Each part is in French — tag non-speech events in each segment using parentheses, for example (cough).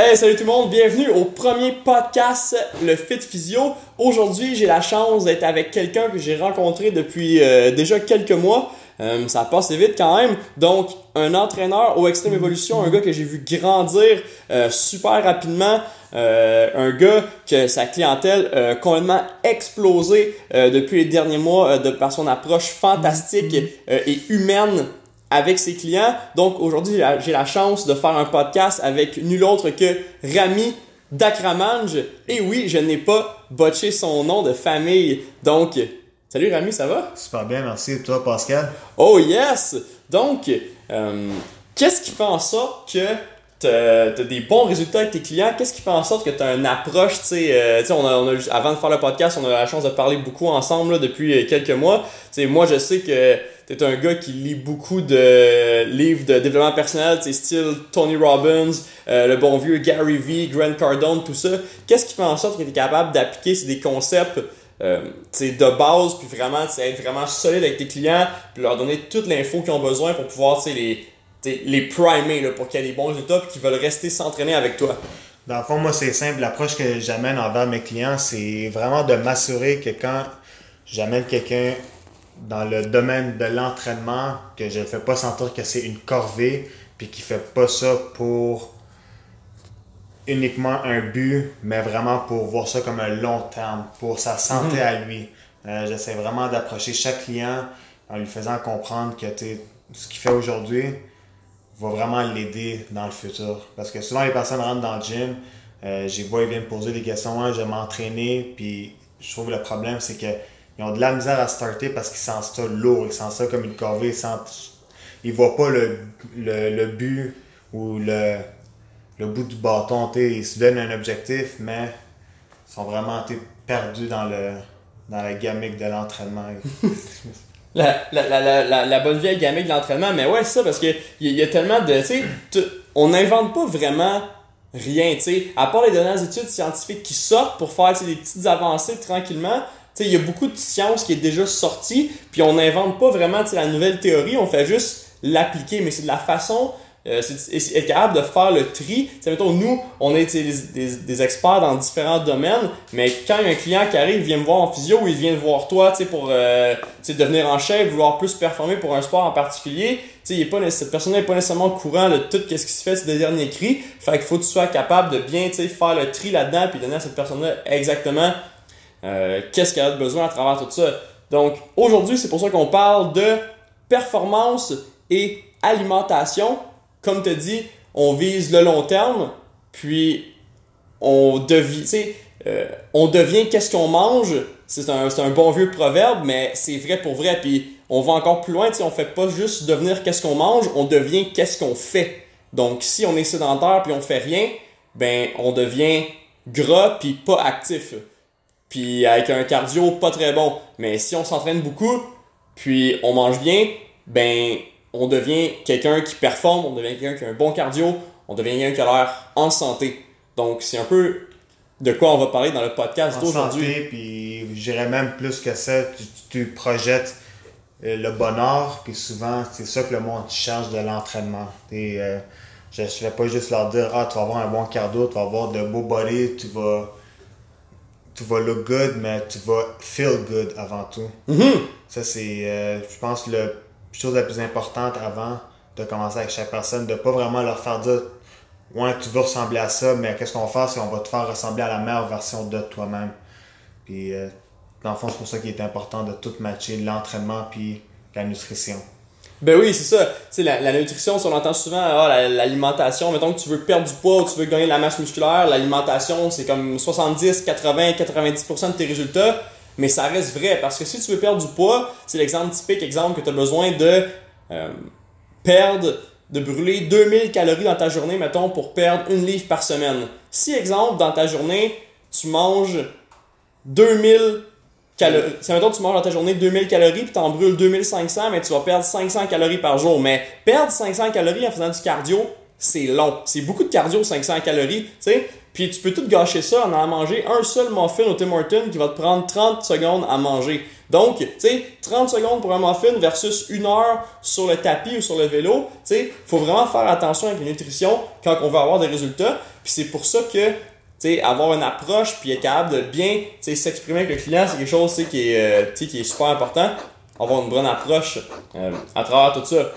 Hey, salut tout le monde, bienvenue au premier podcast Le Fit Physio. Aujourd'hui, j'ai la chance d'être avec quelqu'un que j'ai rencontré depuis euh, déjà quelques mois. Euh, ça passe vite quand même. Donc, un entraîneur au Extreme Evolution, un gars que j'ai vu grandir euh, super rapidement. un gars que sa clientèle a complètement explosé depuis les derniers mois de par son approche fantastique et humaine avec ses clients. Donc aujourd'hui, j'ai la chance de faire un podcast avec nul autre que Rami Dakramanj. Et oui, je n'ai pas botché son nom de famille. Donc, salut Rami, ça va? Super bien, merci. Et toi, Pascal? Oh yes! Donc, euh, qu'est-ce qui fait en sorte que tu as, des bons résultats avec tes clients? Qu'est-ce qui fait en sorte que tu as une approche, tu sais, euh, on a, avant de faire le podcast, on a eu la chance de parler beaucoup ensemble depuis quelques mois. Tu sais, moi, je sais que t'es un gars qui lit beaucoup de livres de développement personnel, tu style Tony Robbins, euh, le bon vieux Gary Vee, Grant Cardone, tout ça. Qu'est-ce qui fait en sorte que tu es capable d'appliquer des concepts euh, de base, puis vraiment être vraiment solide avec tes clients, puis leur donner toute l'info qu'ils ont besoin pour pouvoir les, les primer là, pour qu'il y ait des bons résultats et qu'ils veulent rester s'entraîner avec toi? Dans le fond, moi, c'est simple. L'approche que j'amène envers mes clients, c'est vraiment de m'assurer que quand j'amène quelqu'un dans le domaine de l'entraînement, que je ne fais pas sentir que c'est une corvée, puis qu'il fait pas ça pour uniquement un but, mais vraiment pour voir ça comme un long terme, pour sa santé mhm. à lui. Euh, j'essaie vraiment d'approcher chaque client en lui faisant comprendre que ce qu'il fait aujourd'hui va vraiment l'aider dans le futur. Parce que souvent, les personnes rentrent dans le gym, euh, j'ai vois, ils viennent me poser des questions, hein, je vais m'entraîner, puis je trouve le problème, c'est que ils ont de la misère à starter parce qu'ils sentent ça lourd, ils sentent ça comme une corvée, ils sentent. Ils voient pas le, but ou le, le bout du bâton. Ils se donnent un objectif, mais ils sont vraiment perdus dans, le, dans la gamique de l'entraînement. (laughs) la, la, la, bonne vieille gamique de l'entraînement, mais ouais, c'est ça, parce qu'il y, a tellement de. On n'invente pas vraiment rien, tu sais. À part les dernières études scientifiques qui sortent pour faire des petites avancées tranquillement, il y a beaucoup de science qui est déjà sortie, puis on n'invente pas vraiment la nouvelle théorie, on fait juste l'appliquer, mais c'est de la façon, euh, c'est être capable de faire le tri. T'sais, mettons, nous, on est des, experts dans différents domaines, mais quand un client qui arrive, vient me voir en physio ou il vient voir toi pour euh, devenir en chef, vouloir plus performer pour un sport en particulier, il est pas, cette personne n'est pas nécessairement au courant de tout ce qui se fait ces derniers cris. Fait qu'il faut que tu sois capable de bien faire le tri là-dedans puis donner à cette personne-là exactement euh, qu'est-ce qu'elle a besoin à travers tout ça? Donc aujourd'hui, c'est pour ça qu'on parle de performance et alimentation. Comme tu dis, on vise le long terme, puis on devient, euh, on devient qu'est-ce qu'on mange. C'est un, un, bon vieux proverbe, mais c'est vrai pour vrai. Puis on va encore plus loin, on fait pas juste devenir qu'est-ce qu'on mange, on devient qu'est-ce qu'on fait. Donc si on est sédentaire puis on fait rien, ben on devient gras puis pas actif puis avec un cardio pas très bon. Mais si on s'entraîne beaucoup, puis on mange bien, ben on devient quelqu'un qui performe, on devient quelqu'un qui a un bon cardio, on devient quelqu'un qui a l'air en santé. Donc c'est un peu de quoi on va parler dans le podcast d'aujourd'hui. Puis j'irais même plus que ça, tu, projettes euh, le bonheur, puis souvent c'est ça que le monde cherche de l'entraînement. Euh, je ne vais pas juste leur dire ah tu vas avoir un bon cardio, tu vas avoir de beaux body, tu vas tu vas look good, mais tu vas feel good avant tout. Mm-hmm. Ça, c'est, euh, je pense, la chose la plus importante avant de commencer avec chaque personne, de pas vraiment leur faire dire Ouais, tu veux ressembler à ça, mais qu'est-ce qu'on va faire, c'est qu'on va te faire ressembler à la meilleure version de toi-même? Puis, euh, dans le fond, c'est pour ça qu'il est important de tout matcher l'entraînement puis la nutrition. Ben oui, c'est ça. Tu la, la nutrition, on entend souvent ah, l'alimentation. Mettons que tu veux perdre du poids ou tu veux gagner de la masse musculaire, l'alimentation, c'est comme 70, 80, 90% de tes résultats. Mais ça reste vrai parce que si tu veux perdre du poids, c'est l'exemple typique, exemple que tu as besoin de euh, perdre, de brûler 2000 calories dans ta journée, mettons, pour perdre une livre par semaine. Si, exemple, dans ta journée, tu manges 2000 calories. Si maintenant tu manges dans ta journée 2000 calories puis en brûles 2500, mais tu vas perdre 500 calories par jour. Mais perdre 500 calories en faisant du cardio, c'est long. C'est beaucoup de cardio, 500 calories, tu sais. Puis tu peux tout gâcher ça en allant manger un seul muffin au Tim Hortons qui va te prendre 30 secondes à manger. Donc, tu sais, 30 secondes pour un muffin versus une heure sur le tapis ou sur le vélo, tu sais, faut vraiment faire attention avec la nutrition quand on veut avoir des résultats. Puis c'est pour ça que avoir une approche puis être capable de bien s'exprimer avec le client, c'est quelque chose qui, est, euh, qui est super important. Avoir une bonne approche euh, à travers tout ça.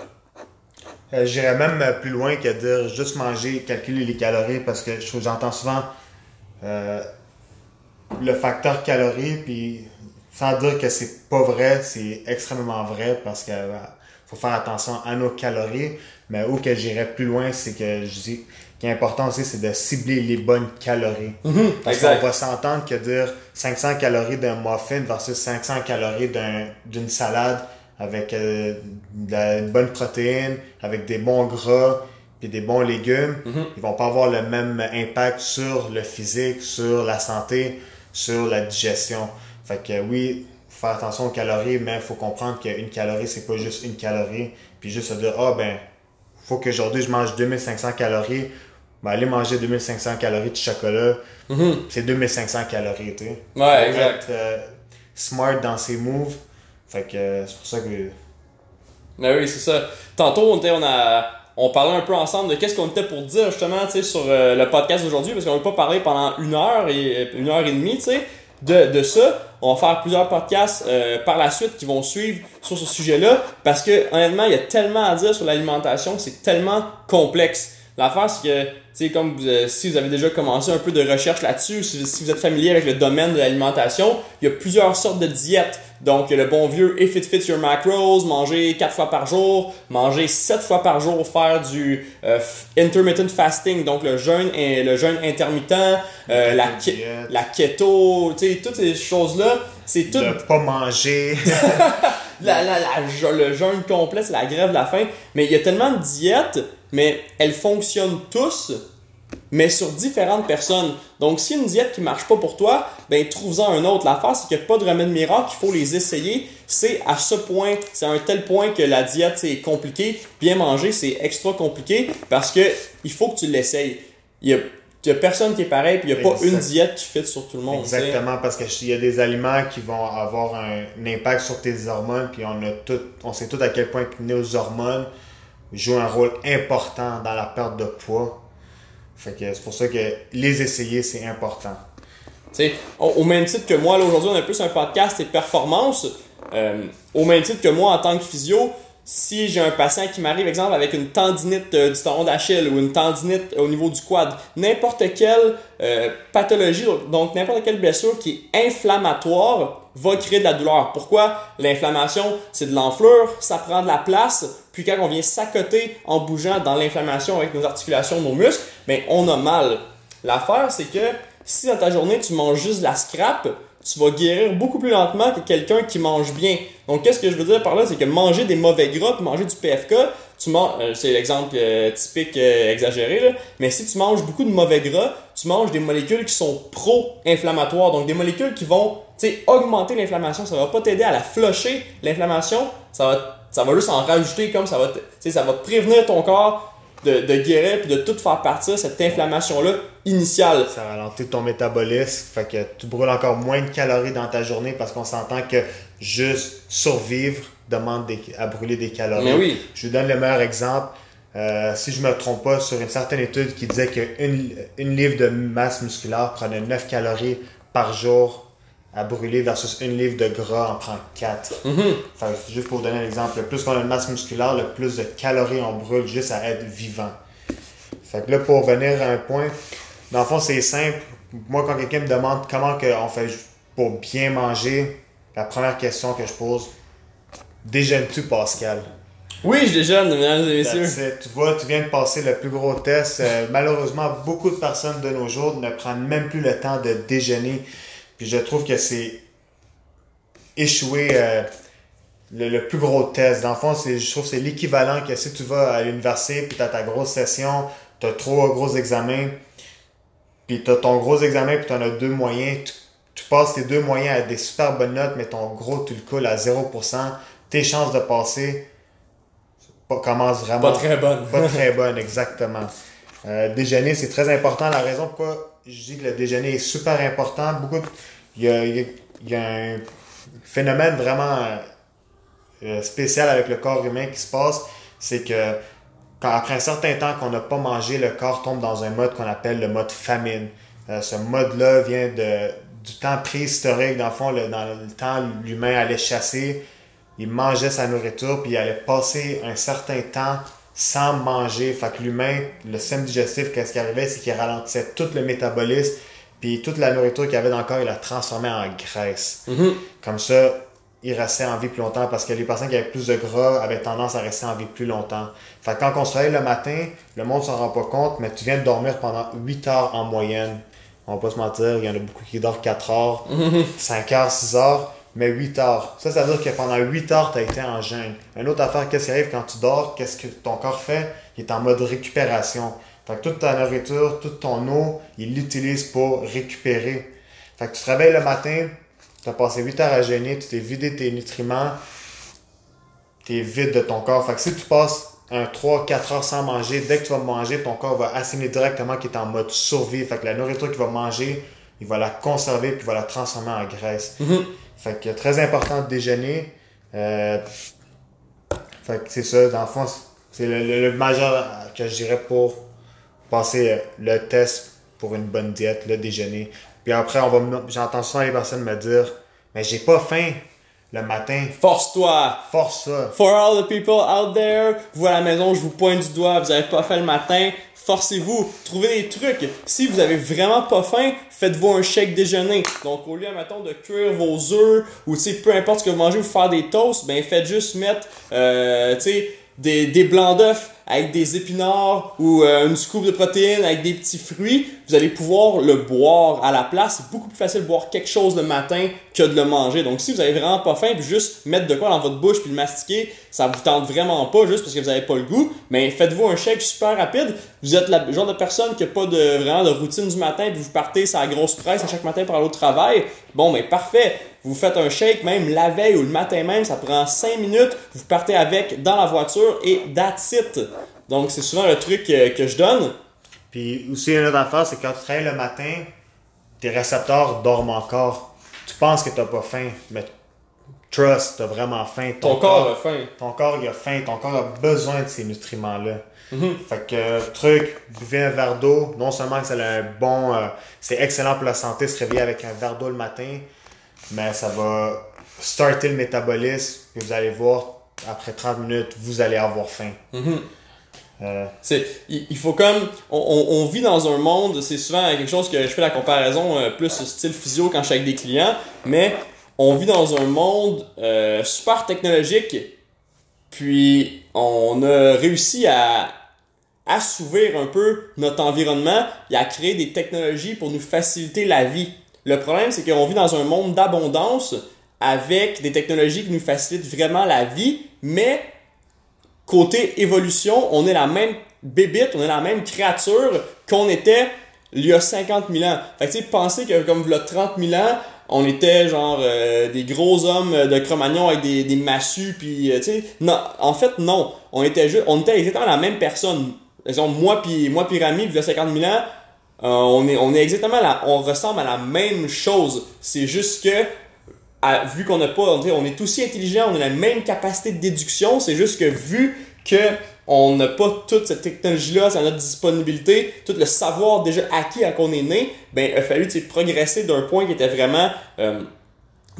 Euh, j'irais même plus loin que dire juste manger, calculer les calories parce que j'entends souvent le facteur calories, puis sans dire que c'est pas vrai, c'est extrêmement vrai parce que faut faire attention à nos calories. Mais où que j'irais plus loin, c'est que je dis qui est important aussi, c'est de cibler les bonnes calories. Mhm, Parce qu'on va s'entendre que dire 500 calories d'un muffin versus 500 calories d'une salade avec euh, de la bonne protéine, avec des bons gras et des bons légumes, mhm. ils vont pas avoir le même impact sur le physique, sur la santé, sur la digestion. Fait que oui, faut faire attention aux calories, mais il faut comprendre qu'une calorie, c'est pas juste une calorie. Puis juste se dire, ah ben, faut qu'aujourd'hui je mange 2500 calories ben, aller manger 2500 calories de chocolat, mm-hmm. c'est 2500 calories, tu sais. Ouais, exact. Être, euh, smart dans ses moves. Fait que euh, c'est pour ça que. Ben oui, c'est ça. Tantôt, on, était, on, a, on parlait un peu ensemble de qu'est-ce qu'on était pour dire justement tu sais, sur euh, le podcast d'aujourd'hui, parce qu'on n'a pas parlé pendant une heure et une heure et demie, tu sais, de, de ça. On va faire plusieurs podcasts par la suite qui vont suivre sur ce sujet-là, parce que honnêtement, il y a tellement à dire sur l'alimentation, c'est tellement complexe. L'affaire, c'est que, tu sais, comme euh, si vous avez déjà commencé un peu de recherche là-dessus, si, si, vous êtes familier avec le domaine de l'alimentation, il y a plusieurs sortes de diètes. Donc, le bon vieux If It Fits Your Macros, manger 4 fois par jour, manger 7 fois par jour, faire du euh, intermittent fasting, donc le jeûne, le jeûne intermittent, euh, la, la keto, tu sais, toutes ces choses-là, c'est tout... De pas manger. (laughs) la, la, le jeûne complet, c'est la grève de la faim. Mais il y a tellement de diètes mais elles fonctionnent tous, mais sur différentes personnes. Donc, si une diète qui marche pas pour toi, ben trouve-en un autre. L'affaire, c'est qu'il n'y a pas de remède miracle, il faut les essayer. C'est à ce point, c'est à un tel point que la diète c'est compliqué. Bien manger, c'est extra compliqué parce que il faut que tu l'essayes. Il a il n'y a personne qui est pareil, puis il n'y a pas une diète qui fit sur tout le monde. Exactement, parce qu'il y a des aliments qui vont avoir un, impact sur tes hormones, puis on a tout, on sait tout à quel point nos hormones joue un rôle important dans la perte de poids. Fait que c'est pour ça que les essayer, c'est important. sais, au même titre que moi, aujourd'hui, on a plus un podcast et performance. Euh, au même titre que moi, en tant que physio, si j'ai un patient qui m'arrive, exemple, avec une tendinite euh, du tendon d'Achille ou une tendinite au niveau du quad, n'importe quelle euh, pathologie, donc n'importe quelle blessure qui est inflammatoire, va créer de la douleur. Pourquoi? L'inflammation, c'est de l'enflure, ça prend de la place, puis quand on vient s'accoter en bougeant dans l'inflammation avec nos articulations, nos muscles, mais on a mal. L'affaire, c'est que si dans ta journée, tu manges juste de la scrap, tu vas guérir beaucoup plus lentement que quelqu'un qui mange bien. Donc, qu'est-ce que je veux dire par là? C'est que manger des mauvais gras, manger du PFK, euh, c'est l'exemple euh, typique euh, exagéré, mais si tu manges beaucoup de mauvais gras, tu manges des molécules qui sont pro-inflammatoires, donc des molécules qui vont augmenter l'inflammation. Ça va pas t'aider à la flusher, l'inflammation, ça va, juste en rajouter comme ça va, ça va prévenir ton corps de, de guérir puis de tout faire partir cette inflammation-là initiale. Ça ralentit ton métabolisme, fait que tu brûles encore moins de calories dans ta journée parce qu'on s'entend que juste survivre demande à brûler des calories. Mais oui. Je vous donne le meilleur exemple. Euh, si je me trompe pas, sur une certaine étude qui disait qu'une une livre de masse musculaire prenait 9 calories par jour à brûler versus une livre de gras en prend 4. Mm-hmm. juste pour vous donner un exemple, le plus qu'on a de masse musculaire, le plus de calories on brûle juste à être vivant. Fait que là, pour venir à un point, dans le fond, c'est simple. Moi, quand quelqu'un me demande comment on fait pour bien manger, la première question que je pose, déjeunes-tu, Pascal? Oui, je déjeune, mesdames et messieurs. Tu vois, tu viens de passer le plus gros test. Euh, malheureusement, beaucoup de personnes de nos jours ne prennent même plus le temps de déjeuner. Puis je trouve que c'est échoué euh, le, plus gros test. Dans le fond, je trouve que c'est l'équivalent que si tu vas à l'université, puis tu as ta grosse session, tu as trois gros examens, puis tu as ton gros examen, puis tu en as deux moyens. Tu, passes tes deux moyens à des super bonnes notes, mais ton gros, tu le coules à 0%. Tes chances de passer, pas- commence vraiment (laughs) Pas très bonne. pas très bonne, exactement. Euh, déjeuner, c'est très important. La raison pourquoi je dis que le déjeuner est super important, beaucoup de- il, y a, un phénomène vraiment euh, spécial avec le corps humain qui se passe, c'est que quand, après un certain temps qu'on n'a pas mangé, le corps tombe dans un mode qu'on appelle le mode famine. Euh, ce mode-là vient de, du temps préhistorique. Dans le fond, dans le temps, l'humain allait chasser, il mangeait sa nourriture, puis il allait passer un certain temps sans manger. Fait que l'humain, le système digestif, qu'est-ce qui arrivait, c'est qu'il ralentissait tout le métabolisme, puis toute la nourriture qu'il y avait dans le corps, il la transformait en graisse. Mhm. Comme ça, il restait en vie plus longtemps parce que les personnes qui avaient plus de gras avaient tendance à rester en vie plus longtemps. Fait que quand on se réveille le matin, le monde s'en rend pas compte, mais tu viens de dormir pendant 8 heures en moyenne. On va pas se mentir, il y en a beaucoup qui dorment 4 heures, 5 heures, 6 heures, mais 8 heures. Ça, ça veut dire que pendant 8 heures, tu as été en jeûne. Une autre affaire, qu'est-ce qui arrive quand tu dors, qu'est-ce que ton corps fait? Il est en mode récupération. Fait que toute ta nourriture, toute ton eau, il l'utilise pour récupérer. Fait que tu te réveilles le matin, tu as passé 8 heures à jeûner, tu t'es vidé tes nutriments, tu es vide de ton corps. Fait que si tu passes un 3-4 heures sans manger, dès que tu vas manger, ton corps va assimiler directement qu'il est en mode survie. Fait que la nourriture qu'il va manger, il va la conserver puis il va la transformer en graisse. Mhm. Fait que très important de déjeuner. Euh, fait que c'est ça, dans le fond, c'est le, le- le majeur que je dirais pour passer le test pour une bonne diète, le déjeuner. Puis après, on va j'entends souvent les personnes me dire Mais j'ai pas faim le matin. Force-toi! Force ça. For all the people out there, vous à la maison, je vous pointe du doigt, vous avez pas fait le matin, forcez-vous, trouvez des trucs. Si vous avez vraiment pas faim, faites-vous un shake déjeuner. Donc au lieu, mettons, de cuire vos œufs ou tu sais, peu importe ce que vous mangez ou faire des toasts, ben faites juste mettre, euh, tu sais, des, des blancs d'œufs avec des épinards ou euh, une scoop de protéines avec des petits fruits, vous allez pouvoir le boire à la place. C'est beaucoup plus facile de boire quelque chose le matin que de le manger. Donc si vous avez vraiment pas faim, puis juste mettre de quoi dans votre bouche puis le mastiquer, ça vous tente vraiment pas juste parce que vous avez pas le goût, mais faites-vous un shake super rapide. Vous êtes la- le genre de personne qui a pas de vraiment de routine du matin puis vous partez sa grosse presse à chaque matin pour aller au travail. Bon, mais parfait. Vous faites un shake même la veille ou le matin même, ça prend 5 minutes, vous partez avec dans la voiture et that's it. Donc c'est souvent le truc que, que je donne. Puis aussi, une autre affaire, c'est quand tu travailles le matin, tes récepteurs dorment encore. Tu penses que t'as pas faim, mais trust, t'as vraiment faim. Ton corps a faim. ton corps il a faim, ton corps a besoin de ces nutriments-là. Mhm. Fait que, truc, buvez un verre d'eau. Non seulement que ça a un bon, euh, c'est excellent pour la santé, se réveiller avec un verre d'eau le matin, mais ça va starter le métabolisme, puis vous allez voir, après 30 minutes, vous allez avoir faim. Mhm. Il, faut comme, on vit dans un monde, c'est souvent quelque chose que je fais la comparaison euh, plus style physio quand je suis avec des clients, mais on vit dans un monde euh, super technologique, puis on a réussi à assouvir un peu notre environnement et à créer des technologies pour nous faciliter la vie. Le problème, c'est qu'on vit dans un monde d'abondance avec des technologies qui nous facilitent vraiment la vie, mais côté évolution, on est la même bébite, on est la même créature qu'on était il y a 50 000 ans. Fait que tu sais, pensez que comme il y a 30 000 ans, on était genre euh, des gros hommes de Cro-Magnon avec des, des massues, puis euh, tu sais, non, en fait non, on était juste, on était exactement la même personne. Exemple, moi puis moi puis Rami, il y a 50 000 ans, euh, on est on est exactement la, on ressemble à la même chose. C'est juste que vu qu'on n'a pas, on, est aussi intelligent, on a la même capacité de déduction, c'est juste que vu que on n'a pas toute cette technologie-là à notre disponibilité, tout le savoir déjà acquis à qu'on est né, ben il a fallu progresser d'un point qui était vraiment euh,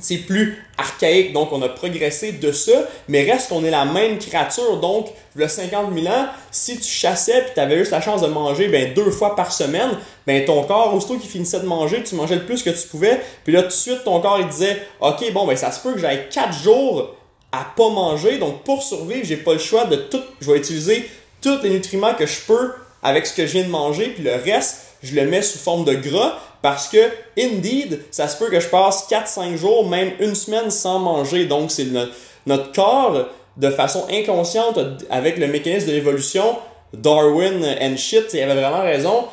c'est plus archaïque, donc on a progressé de ça, mais reste qu'on est la même créature, donc le 50 000 ans, si tu chassais puis tu avais juste la chance de manger ben, deux fois par semaine, ben ton corps, aussitôt qu'il finissait de manger, tu mangeais le plus que tu pouvais, puis là tout de suite ton corps il disait ok bon ben ça se peut que j'aille 4 jours à pas manger, donc pour survivre j'ai pas le choix de tout, je vais utiliser tous les nutriments que je peux avec ce que je viens de manger, puis le reste je le mets sous forme de gras parce que, indeed, ça se peut que je passe 4-5 jours, même une semaine sans manger. Donc, c'est notre, notre corps, de façon inconsciente, avec le mécanisme de l'évolution, Darwin and shit, il avait vraiment raison.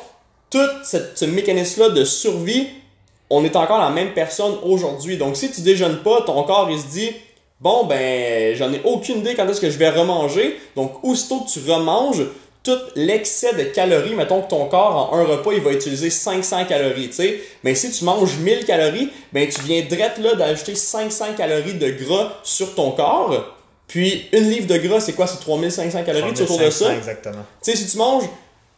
Tout ce mécanisme-là de survie, on est encore la même personne aujourd'hui. Donc, si tu déjeunes pas, ton corps, il se dit, bon, ben, j'en ai aucune idée quand est-ce que je vais remanger. Donc, aussitôt que tu remanges, tout l'excès de calories, mettons que ton corps en un repas, il va utiliser 500 calories, tu sais. Mais si tu manges 1000 calories, ben tu viens direct là d'ajouter 500 calories de gras sur ton corps. Puis une livre de gras, c'est quoi? C'est 3500 calories, tu autour de ça. Exactement. Tu sais, si tu manges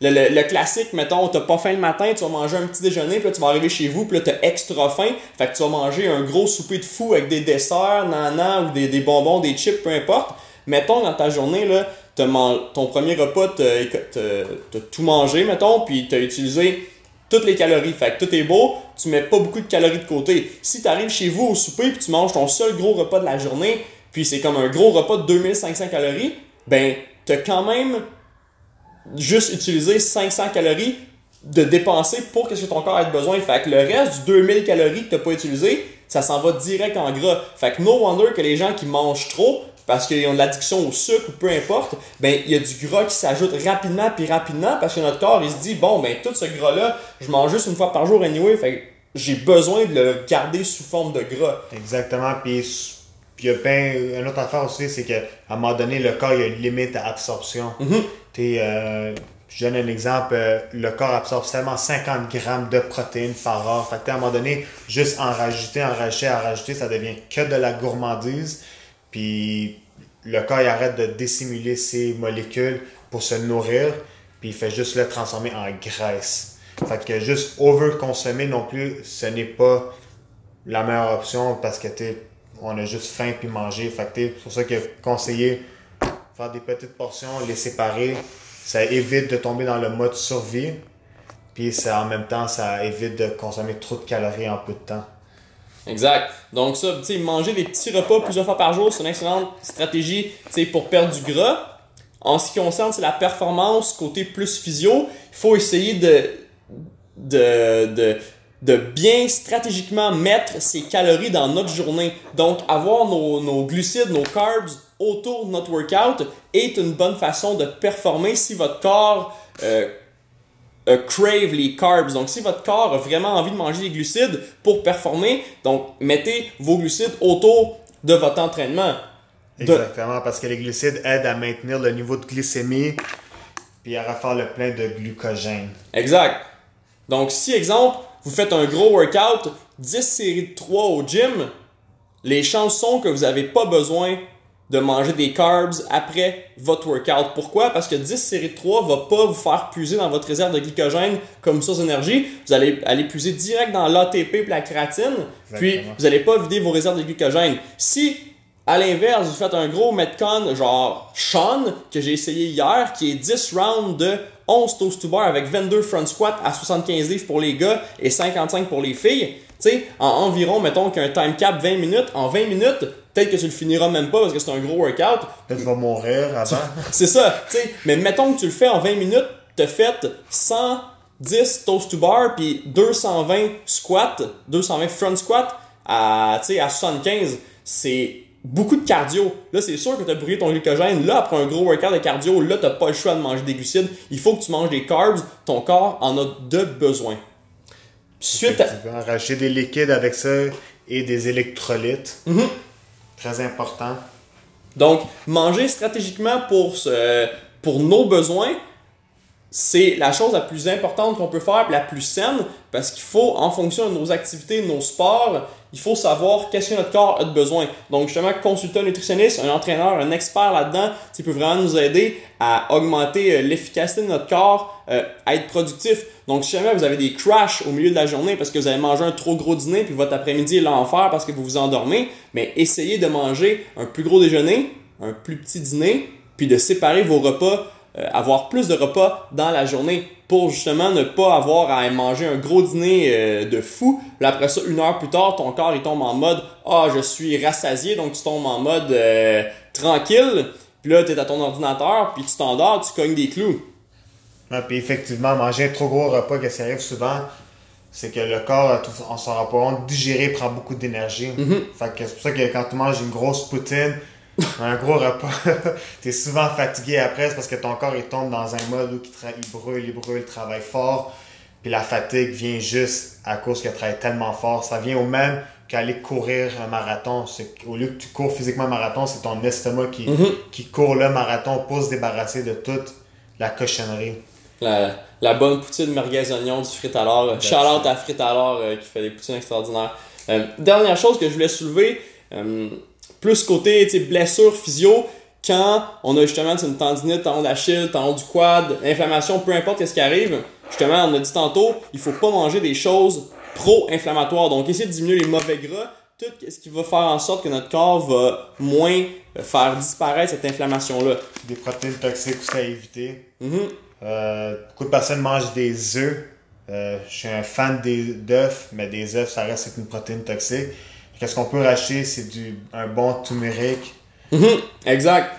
le, le, classique, mettons, t'as pas faim le matin, tu vas manger un petit déjeuner, puis là, tu vas arriver chez vous, puis là, t'as extra faim. Fait que tu vas manger un gros souper de fou avec des desserts, nana, ou des, des bonbons, des chips, peu importe. Mettons, dans ta journée, là, ton premier repas, t'as tout mangé, mettons, puis t'as utilisé toutes les calories. Fait que tout est beau, tu mets pas beaucoup de calories de côté. Si tu arrives chez vous au souper puis tu manges ton seul gros repas de la journée, puis c'est comme un gros repas de 2500 calories, ben t'as quand même juste utilisé 500 calories de dépenser pour ce que ton corps a besoin. Fait que le reste du 2000 calories que t'as pas utilisé, ça s'en va direct en gras. Fait que no wonder que les gens qui mangent trop, parce qu'ils ont de l'addiction au sucre ou peu importe, ben il y a du gras qui s'ajoute rapidement puis rapidement parce que notre corps il se dit bon ben tout ce gras là, je mange juste une fois par jour anyway, fait j'ai besoin de le garder sous forme de gras. Exactement, puis il y a bien une autre affaire aussi, c'est qu'à un moment donné le corps il y a une limite à absorption. Mm-hmm. Euh, je donne un exemple, euh, le corps absorbe seulement 50 grammes de protéines par heure. Fait que à un moment donné, juste en rajouter, en rajouter, en rajouter, ça devient que de la gourmandise. Puis le corps il arrête de dissimuler ses molécules pour se nourrir, puis il fait juste le transformer en graisse. Fait que juste over-consommer non plus, ce n'est pas la meilleure option parce que on a juste faim puis manger. Fait que c'est pour ça que conseiller faire des petites portions, les séparer, ça évite de tomber dans le mode survie. Puis en même temps, ça évite de consommer trop de calories en peu de temps. Exact. Donc ça, tu sais, manger des petits repas plusieurs fois par jour, c'est une excellente stratégie, tu pour perdre du gras. En ce qui concerne la performance côté plus physio, il faut essayer de, de, de, de bien stratégiquement mettre ces calories dans notre journée. Donc avoir nos, nos glucides, nos carbs autour de notre workout est une bonne façon de performer si votre corps euh, euh, crave les carbs. Donc, si votre corps a vraiment envie de manger des glucides pour performer, donc mettez vos glucides autour de votre entraînement. Exactement, parce que les glucides aident à maintenir le niveau de glycémie puis à refaire le plein de glucogène. Exact. Donc, si, exemple, vous faites un gros workout, 10 séries de 3 au gym, les chances sont que vous n'avez pas besoin de manger des carbs après votre workout. Pourquoi? Parce que 10 séries de 3 va pas vous faire puiser dans votre réserve de glycogène comme source d'énergie. Vous allez aller puiser direct dans l'ATP et la créatine. Puis, vous n'allez pas vider vos réserves de glycogène. Si, à l'inverse, vous faites un gros Metcon genre Sean, que j'ai essayé hier, qui est 10 rounds de 11 toast to bar avec 22 front squat à 75 livres pour les gars et 55 pour les filles. Tu sais, en environ, mettons qu'un time cap 20 minutes, en 20 minutes, Peut-être que tu le finiras même pas parce que c'est un gros workout. Tu vas mourir avant. (laughs) c'est ça, tu sais. Mais mettons que tu le fais en 20 minutes, as fait 110 toast to bar puis 220 squat, 220 front squat à, à 75. C'est beaucoup de cardio. Là, c'est sûr que tu as brûlé ton glycogène. Là, après un gros workout de cardio, là, tu pas le choix de manger des glucides. Il faut que tu manges des carbs. Ton corps en a de besoin. Suite à... Tu vas racheter des liquides avec ça et des électrolytes. Mm-hmm. Très important. Donc, manger stratégiquement pour, pour nos besoins, c'est la chose la plus importante qu'on peut faire, la plus saine, parce qu'il faut, en fonction de nos activités, de nos sports, il faut savoir qu'est-ce que notre corps a de besoin. Donc, justement, consulter un nutritionniste, un entraîneur, un expert là-dedans, ça peut vraiment nous aider à augmenter euh, l'efficacité de notre corps, euh, à être productif. Donc, si jamais vous avez des crashs au milieu de la journée parce que vous avez mangé un trop gros dîner, puis votre après-midi est l'enfer parce que vous vous endormez, mais essayez de manger un plus gros déjeuner, un plus petit dîner, puis de séparer vos repas euh, avoir plus de repas dans la journée pour justement ne pas avoir à manger un gros dîner euh, de fou. Puis après ça, une heure plus tard, ton corps il tombe en mode Ah, je suis rassasié, donc tu tombes en mode euh, tranquille. Puis là, tu es à ton ordinateur, puis tu t'endors, tu cognes des clous. Puis effectivement, manger un trop gros repas, que ça arrive souvent, c'est que le corps, on s'en rend pas compte, digérer prend beaucoup d'énergie. Mm-hmm. Fait que c'est pour ça que quand tu manges une grosse poutine, un gros repas, (laughs) tu es souvent fatigué après, c'est parce que ton corps il tombe dans un mode où il, brûle, il brûle, il travaille fort. Puis la fatigue vient juste à cause qu'il travaille tellement fort. Ça vient au même qu'aller courir un marathon. C'est au lieu que tu cours physiquement un marathon, c'est ton estomac qui, Mhm. qui court le marathon pour se débarrasser de toute la cochonnerie. La, la bonne poutine merguez oignon du frit à l'or. Shout-out à Frit à l'or euh, qui fait des poutines extraordinaires. Euh, dernière chose que je voulais soulever, euh, plus côté blessure physio, quand on a justement une tendinite, tendon d'Achille, tendon du quad, inflammation, peu importe ce qui arrive, justement, on a dit tantôt, il faut pas manger des choses pro-inflammatoires. Donc, essayer de diminuer les mauvais gras, tout ce qui va faire en sorte que notre corps va moins euh, faire disparaître cette inflammation-là. Des protéines toxiques aussi à éviter. Mhm. Euh, beaucoup de personnes mangent des œufs. Euh, je suis un fan des d'œufs, mais des œufs, ça reste une protéine toxique. Qu'est-ce qu'on peut racheter? C'est du un bon turmeric, Mhm. Exact.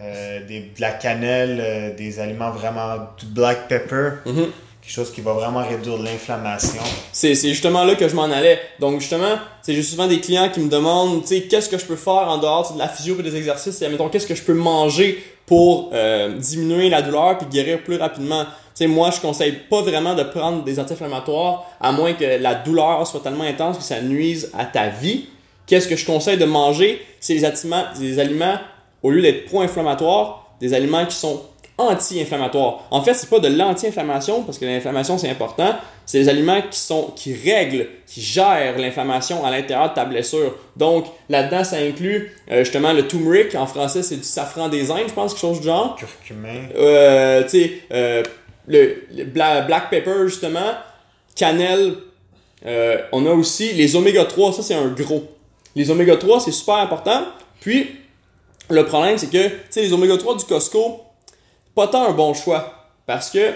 euh, des, de la cannelle, euh, des aliments vraiment du black pepper, Mhm. quelque chose qui va vraiment réduire l'inflammation. C'est, justement là que je m'en allais. Donc justement, c'est j'ai souvent des clients qui me demandent, tu sais, qu'est-ce que je peux faire en dehors de la physio et des exercices? Et mettons, qu'est-ce que je peux manger pour euh, diminuer la douleur puis guérir plus rapidement? Tu sais, moi, je conseille pas vraiment de prendre des anti-inflammatoires à moins que la douleur soit tellement intense que ça nuise à ta vie. Qu'est-ce que je conseille de manger? C'est les aliments, des aliments, au lieu d'être pro-inflammatoires, des aliments qui sont anti-inflammatoires. En fait, c'est pas de l'anti-inflammation parce que l'inflammation c'est important, c'est des aliments qui sont qui règlent, qui gèrent l'inflammation à l'intérieur de ta blessure. Donc là-dedans, ça inclut euh, justement le turmeric en français, c'est du safran des Indes, je pense quelque chose du genre. Curcumin, Euh, tu sais euh, le, le bla- black pepper justement, cannelle. Euh, on a aussi les oméga 3, ça c'est un gros. Les oméga 3, c'est super important. Puis le problème c'est que tu les oméga 3 du Costco, pas tant un bon choix parce que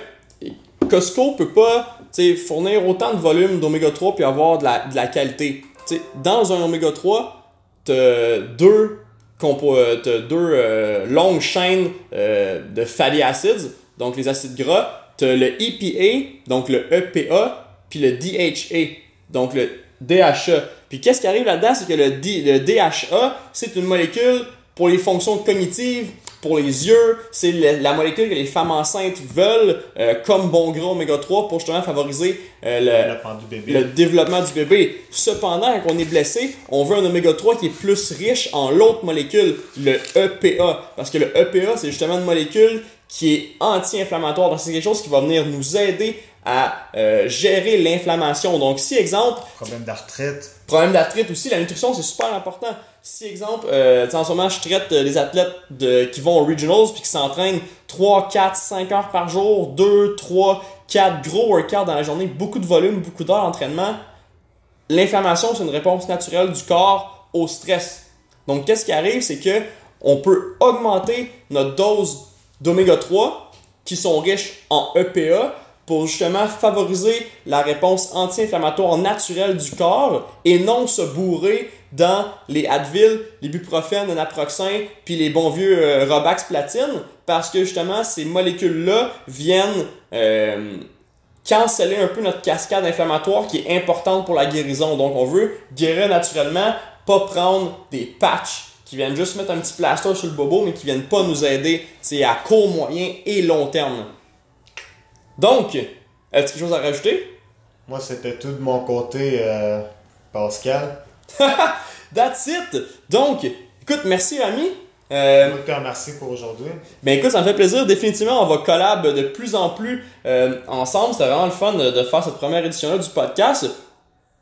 Costco peut pas tu fournir autant de volume d'oméga 3 puis avoir de la, de la qualité. Tu dans un oméga 3, t'as deux, compo- euh, t'as deux euh, longues chaînes euh, de fatty acids, donc les acides gras. T'as le EPA, donc le EPA, puis le DHA, donc le DHA. Puis qu'est-ce qui arrive là-dedans, c'est que le, D- le DHA, c'est une molécule pour les fonctions cognitives, pour les yeux, c'est la molécule que les femmes enceintes veulent euh, comme bon gras oméga 3 pour justement favoriser euh, le, développement du bébé. le développement du bébé. Cependant, quand on est blessé, on veut un oméga 3 qui est plus riche en l'autre molécule, le EPA. Parce que le EPA, c'est justement une molécule qui est anti-inflammatoire. Donc, c'est quelque chose qui va venir nous aider à euh, gérer l'inflammation. Donc, si, exemple, Problème d'arthrite. Problème d'arthrite aussi, la nutrition c'est super important. Si exemple, euh, en ce moment je traite euh, les athlètes de, qui vont aux regionals puis qui s'entraînent 3, 4, 5 heures par jour, 2, 3, 4 gros workouts dans la journée, beaucoup de volume, beaucoup d'heures d'entraînement. L'inflammation c'est une réponse naturelle du corps au stress. Donc qu'est-ce qui arrive, c'est que on peut augmenter notre dose d'oméga 3 qui sont riches en EPA pour justement favoriser la réponse anti-inflammatoire naturelle du corps et non se bourrer dans les Advil, les buprofènes, le naproxen, puis les bons vieux euh, Robax platine parce que justement ces molécules-là viennent euh, canceller un peu notre cascade inflammatoire qui est importante pour la guérison. Donc on veut guérir naturellement, pas prendre des patchs qui viennent juste mettre un petit plaster sur le bobo mais qui viennent pas nous aider c'est à court, moyen et long terme. Donc, est-ce quelque chose à rajouter? Moi, c'était tout de mon côté, euh, Pascal. (laughs) That's it! Donc, écoute, merci ami. Euh, Je te remercie pour aujourd'hui. Ben écoute, ça me fait plaisir. Définitivement, on va collab de plus en plus euh, ensemble. C'est vraiment le fun de, de faire cette première édition-là du podcast.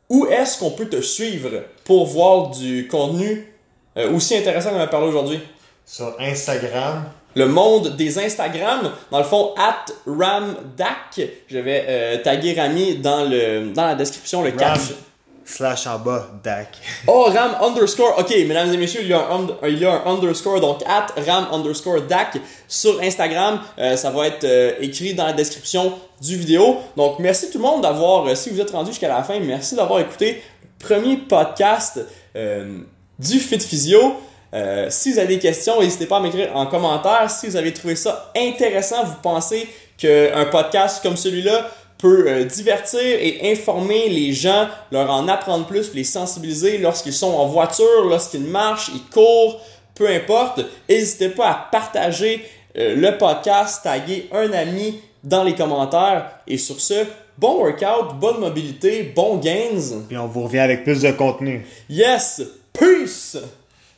Où est-ce qu'on peut te suivre pour voir du contenu euh, aussi intéressant qu'on a parlé aujourd'hui? Sur Instagram, Le monde des Instagram, dans le fond, at ramdac. Je vais euh, taguer Rami dans, le, dans la description, le caption. slash en bas, DAC. (laughs) Oh, Ram underscore. Ok, mesdames et messieurs, il y a un, und- il y a un underscore, donc at Ram underscore DAC sur Instagram. Euh, ça va être euh, écrit dans la description du vidéo. Donc, merci tout le monde d'avoir, euh, si vous êtes rendu jusqu'à la fin, merci d'avoir écouté le premier podcast euh, du Fit Physio. Euh, si vous avez des questions, n'hésitez pas à m'écrire en commentaire. Si vous avez trouvé ça intéressant, vous pensez qu'un podcast comme celui-là peut euh, divertir et informer les gens, leur en apprendre plus, les sensibiliser lorsqu'ils sont en voiture, lorsqu'ils marchent, ils courent, peu importe. N'hésitez pas à partager euh, le podcast, taguer un ami dans les commentaires. Et sur ce, bon workout, bonne mobilité, bon gains. Puis on vous revient avec plus de contenu. Yes! Peace!